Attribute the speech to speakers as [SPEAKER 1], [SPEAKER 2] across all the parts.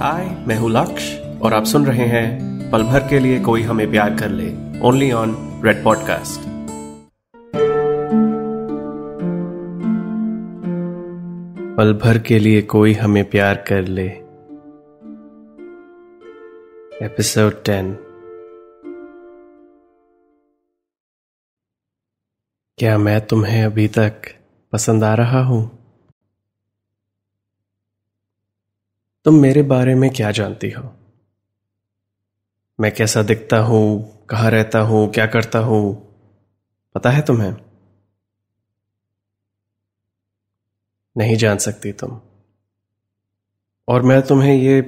[SPEAKER 1] हाय मैं हूँ लक्ष्य और आप सुन रहे हैं पल भर के लिए कोई हमें प्यार कर ले ओनली ऑन रेड पॉडकास्ट पल भर के लिए कोई हमें प्यार कर ले। एपिसोड टेन क्या मैं तुम्हें अभी तक पसंद आ रहा हूँ? तुम मेरे बारे में क्या जानती हो? मैं कैसा दिखता हूँ? कहाँ रहता हूँ? क्या करता हूँ? पता है तुम्हें? नहीं जान सकती तुम। और मैं तुम्हें ये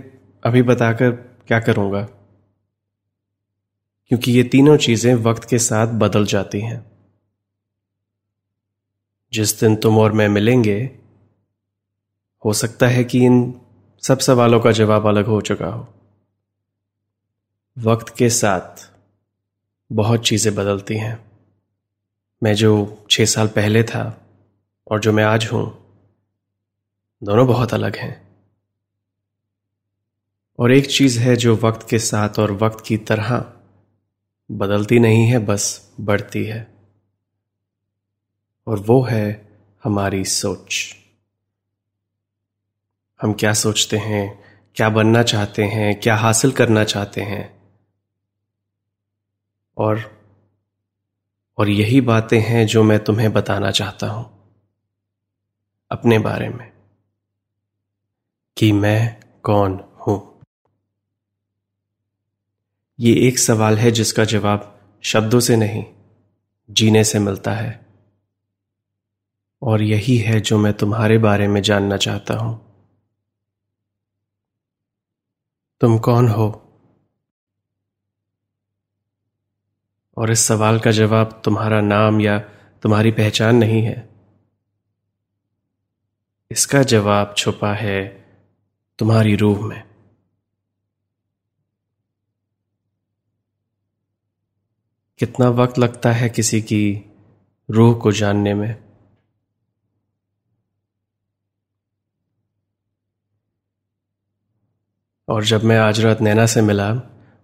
[SPEAKER 1] अभी बताकर क्या करूँगा? क्योंकि ये तीनों चीज़ें वक्त के साथ बदल जाती हैं। जिस दिन तुम और मैं मिलेंगे, हो सकता है कि इन सब सवालों का जवाब अलग हो चुका हो। वक्त के साथ बहुत चीज़ें बदलती हैं। मैं जो छह साल पहले था और जो मैं आज हूँ, दोनों बहुत अलग हैं। और एक चीज़ है जो वक्त के साथ और वक्त की तरह बदलती नहीं है, बस बढ़ती है। और वो है हमारी सोच। हम क्या सोचते हैं, क्या बनना चाहते हैं, क्या हासिल करना चाहते हैं? और और यही बातें हैं जो मैं तुम्हें बताना चाहता हूँ, अपने बारे में, कि मैं कौन हूँ। ये एक सवाल है जिसका जवाब शब्दों से नहीं, जीने से मिलता है। और यही है जो मैं तुम्हारे बारे में जानना चाहता हूँ। तुम कौन हो? और इस सवाल का जवाब तुम्हारा नाम या तुम्हारी पहचान नहीं है। इसका जवाब छुपा है तुम्हारी रूह में। कितना वक्त लगता है किसी की रूह को जानने में? और जब मैं आज रात नैना से मिला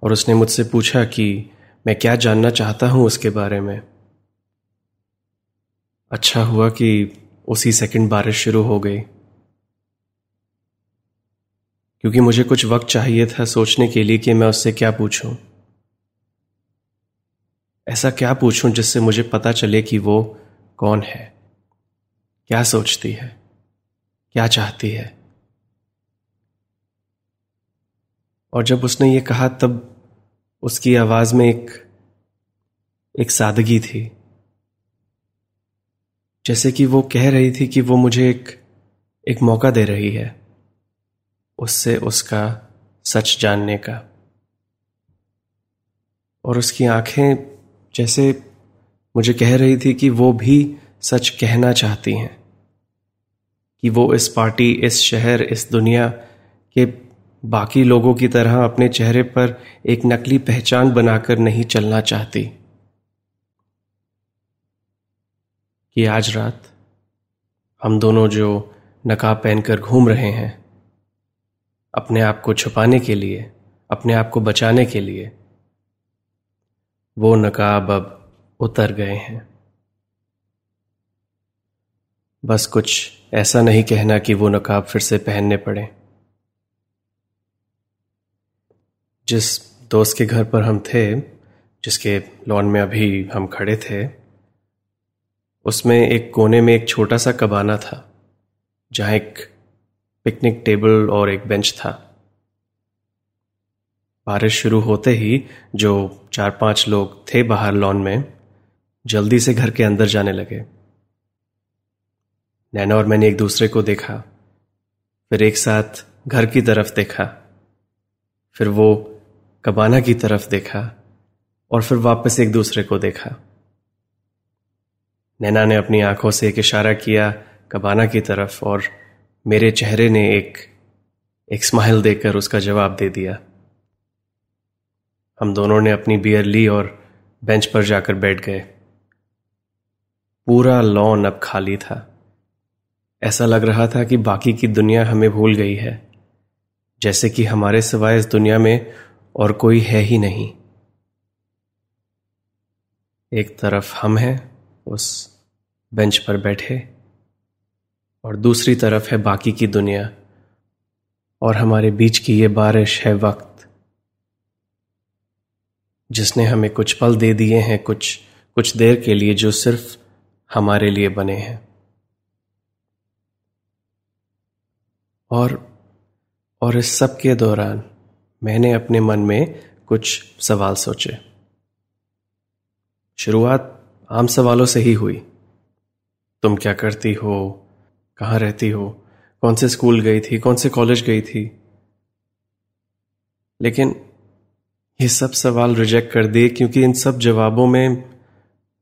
[SPEAKER 1] और उसने मुझसे पूछा कि मैं क्या जानना चाहता हूँ उसके बारे में अच्छा हुआ कि उसी सेकंड बारिश शुरू हो गई। क्योंकि मुझे कुछ वक्त चाहिए था सोचने के लिए कि मैं उससे क्या पूछूँ। ऐसा क्या पूछूँ जिससे मुझे पता चले कि वो कौन है, क्या सोचती है, क्या चाहती है। और जब उसने ये कहा, तब उसकी आवाज़ में एक एक सादगी थी। जैसे कि वो कह रही थी कि वो मुझे एक एक मौका दे रही है, उससे उसका सच जानने का। और उसकी आँखें जैसे मुझे कह रही थी कि वो भी सच कहना चाहती हैं, कि वो इस पार्टी, इस शहर, इस दुनिया के बाकी लोगों की तरह अपने चेहरे पर एक नकली पहचान बनाकर नहीं चलना चाहती। कि आज रात हम दोनों जो नकाब पहनकर घूम रहे हैं, अपने आप को छुपाने के लिए, अपने आप को बचाने के लिए, वो नकाब अब उतर गए हैं। बस कुछ ऐसा नहीं कहना कि वो नकाब फिर से पहनने पड़े। जिस दोस्त के घर पर हम थे, जिसके लॉन में अभी हम खड़े थे, उसमें एक कोने में एक छोटा सा कबाना था, जहाँ एक पिकनिक टेबल और एक बेंच था। बारिश शुरू होते ही जो चार पाँच लोग थे बाहर लॉन में, जल्दी से घर के अंदर जाने लगे। नैना और मैंने एक दूसरे को देखा, फिर एक साथ घर की तरफ़ देखा, फिर वो कबाना की तरफ़ देखा और फिर वापस एक दूसरे को देखा। नैना ने अपनी आँखों से एक इशारा किया कबाना की तरफ़ और मेरे चेहरे ने एक एक स्माइल देकर उसका जवाब दे दिया। हम दोनों ने अपनी बियर ली और बेंच पर जाकर बैठ गए। पूरा लॉन अब खाली था। ऐसा लग रहा था कि बाकी की दुनिया हमें भूल गई है। जैसे कि हमारे सिवाय इस दुनिया में और कोई है ही नहीं। एक तरफ़ हम हैं, उस बेंच पर बैठे, और दूसरी तरफ़ है बाकी की दुनिया, और हमारे बीच की ये बारिश है वक्त, जिसने हमें कुछ पल दे दिए हैं, कुछ कुछ देर के लिए जो सिर्फ़ हमारे लिए बने हैं। और और इस सब के दौरान मैंने अपने मन में कुछ सवाल सोचे। शुरुआत आम सवालों से ही हुई। तुम क्या करती हो? कहाँ रहती हो? कौन से स्कूल गई थी? कौन से कॉलेज गई थी? लेकिन ये सब सवाल रिजेक्ट कर दिए क्योंकि इन सब जवाबों में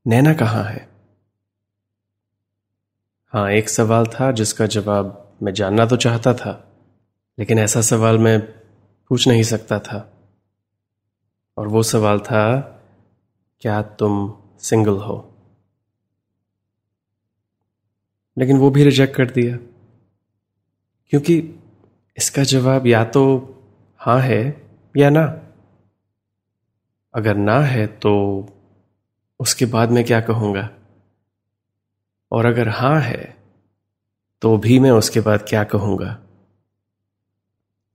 [SPEAKER 1] नैना कहाँ है? हाँ एक सवाल था जिसका जवाब मैं जानना तो चाहता था, लेकिन ऐसा सवाल मैं पूछ नहीं सकता था। और वो सवाल था, क्या तुम सिंगल हो? लेकिन वो भी रिजेक्ट कर दिया। क्योंकि इसका जवाब या तो हाँ है या ना। अगर ना है तो उसके बाद मैं क्या कहूँगा? और अगर हाँ है तो भी मैं उसके बाद क्या कहूँगा?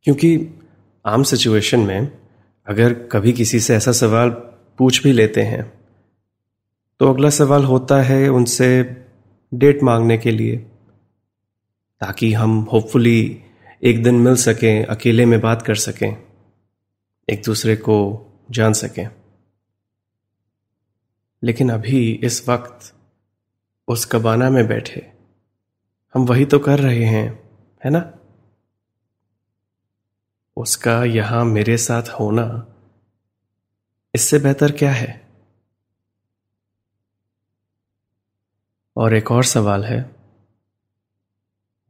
[SPEAKER 1] क्योंकि आम सिचुएशन में अगर कभी किसी से ऐसा सवाल पूछ भी लेते हैं तो अगला सवाल होता है उनसे डेट मांगने के लिए, ताकि हम होपफुली एक दिन मिल सकें, अकेले में बात कर सकें, एक दूसरे को जान सकें। लेकिन अभी इस वक्त उस कबाना में बैठे, हम वही तो कर रहे हैं, है ना? उसका यहाँ मेरे साथ होना, इससे बेहतर क्या है? और एक और सवाल है,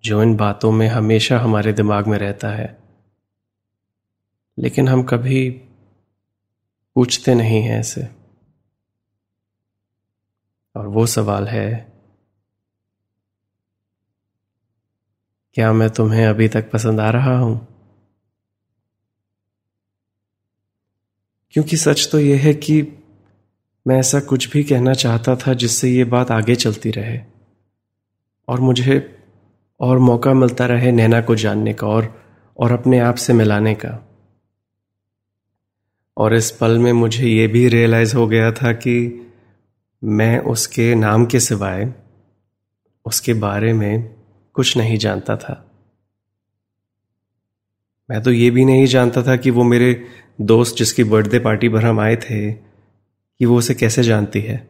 [SPEAKER 1] जो इन बातों में हमेशा हमारे दिमाग में रहता है, लेकिन हम कभी पूछते नहीं हैं इसे। और वो सवाल है, क्या मैं तुम्हें अभी तक पसंद आ रहा हूँ? क्योंकि सच तो यह है कि मैं ऐसा कुछ भी कहना चाहता था जिससे ये बात आगे चलती रहे और मुझे और मौका मिलता रहे नैना को जानने का और और अपने आप से मिलाने का। और इस पल में मुझे ये भी रियलाइज़ हो गया था कि मैं उसके नाम के सिवाय उसके बारे में कुछ नहीं जानता था। मैं तो ये भी नहीं जानता था कि वो मेरे दोस्त जिसकी बर्थडे पार्टी पर हम आए थे, कि वो उसे कैसे जानती है।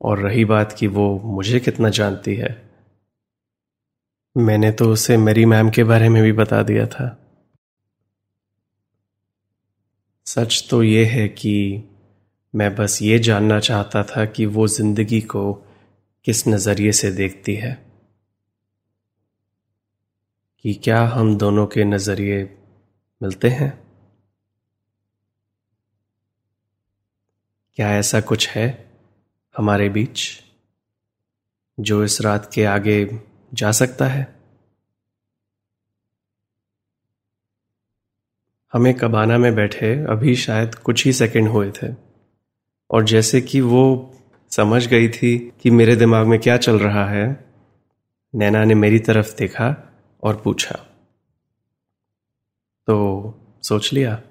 [SPEAKER 1] और रही बात कि वो मुझे कितना जानती है। मैंने तो उसे मेरी मैम के बारे में भी बता दिया था। सच तो ये है कि मैं बस ये जानना चाहता था कि वो ज़िंदगी को किस नज़रिए से देखती है। कि क्या हम दोनों के नज़रिए मिलते हैं? क्या ऐसा कुछ है हमारे बीच जो इस रात के आगे जा सकता है? हमें कबाना में बैठे अभी शायद कुछ ही सेकंड हुए थे, और जैसे कि वो समझ गई थी कि मेरे दिमाग में क्या चल रहा है, नैना ने मेरी तरफ़ देखा और पूछा तो सोच लिया?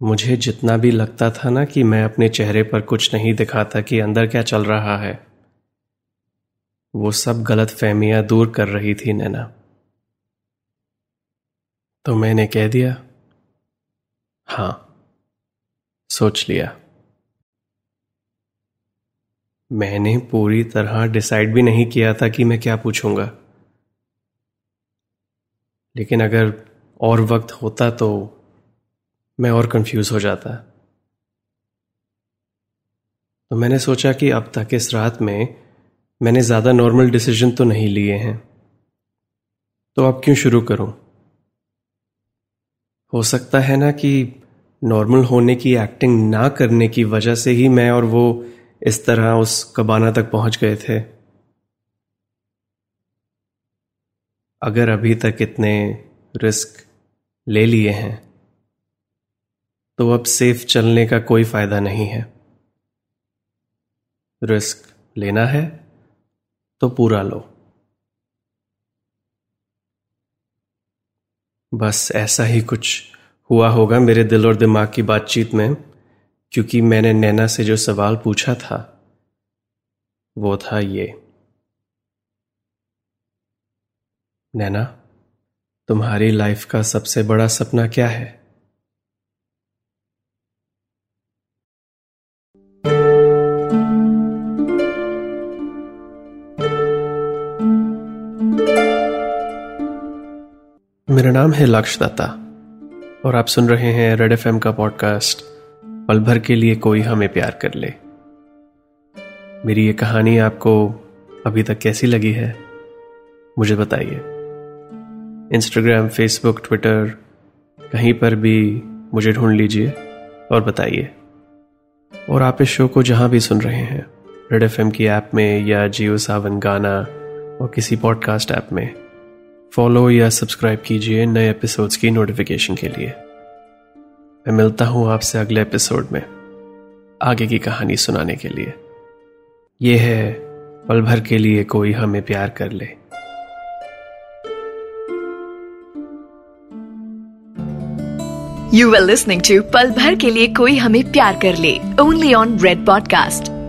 [SPEAKER 1] मुझे जितना भी लगता था ना कि मैं अपने चेहरे पर कुछ नहीं दिखाता कि अंदर क्या चल रहा है, वो सब गलत फहमियाँ दूर कर रही थी नैना। तो मैंने कह दिया, हाँ, सोच लिया। मैंने पूरी तरह डिसाइड भी नहीं किया था कि मैं क्या पूछूँगा। लेकिन अगर और वक्त होता तो मैं और कंफ्यूज हो जाता। तो मैंने सोचा कि अब तक इस रात में मैंने ज़्यादा नॉर्मल डिसीज़न तो नहीं लिए हैं। तो अब क्यों शुरू करूँ? हो सकता है ना कि नॉर्मल होने की एक्टिंग ना करने की वजह से ही मैं और वो इस तरह उस कबाना तक पहुँच गए थे। अगर अभी तक इतने रिस्क ले लिए हैं तो अब सेफ़ चलने का कोई फ़ायदा नहीं है। रिस्क लेना है तो पूरा लो। बस ऐसा ही कुछ हुआ होगा मेरे दिल और दिमाग की बातचीत में। क्योंकि मैंने नैना से जो सवाल पूछा था, वो था ये। नैना, तुम्हारी लाइफ का सबसे बड़ा सपना क्या है? मेरा नाम है लक्ष्य दत्ता और आप सुन रहे हैं रेड एफएम का पॉडकास्ट। पल भर के लिए कोई हमें प्यार कर ले। मेरी ये कहानी आपको अभी तक कैसी लगी है, मुझे बताइए। इंस्टाग्राम फेसबुक ट्विटर कहीं पर भी मुझे ढूंढ लीजिए और बताइए। और आप इस शो को जहाँ भी सुन रहे हैं, रेड एफएम की ऐप में या जियो सावन गाना और किसी पॉडकास्ट ऐप में, फॉलो या सब्सक्राइब कीजिए नए एपिसोड्स की नोटिफिकेशन के लिए। मैं मिलता हूँ आपसे अगले एपिसोड में, आगे की कहानी सुनाने के लिए। यह है, पल भर के लिए कोई हमें प्यार कर ले।
[SPEAKER 2] यू आर लिसनिंग टू पल भर के लिए कोई हमें प्यार कर ले ओनली ऑन रेड पॉडकास्ट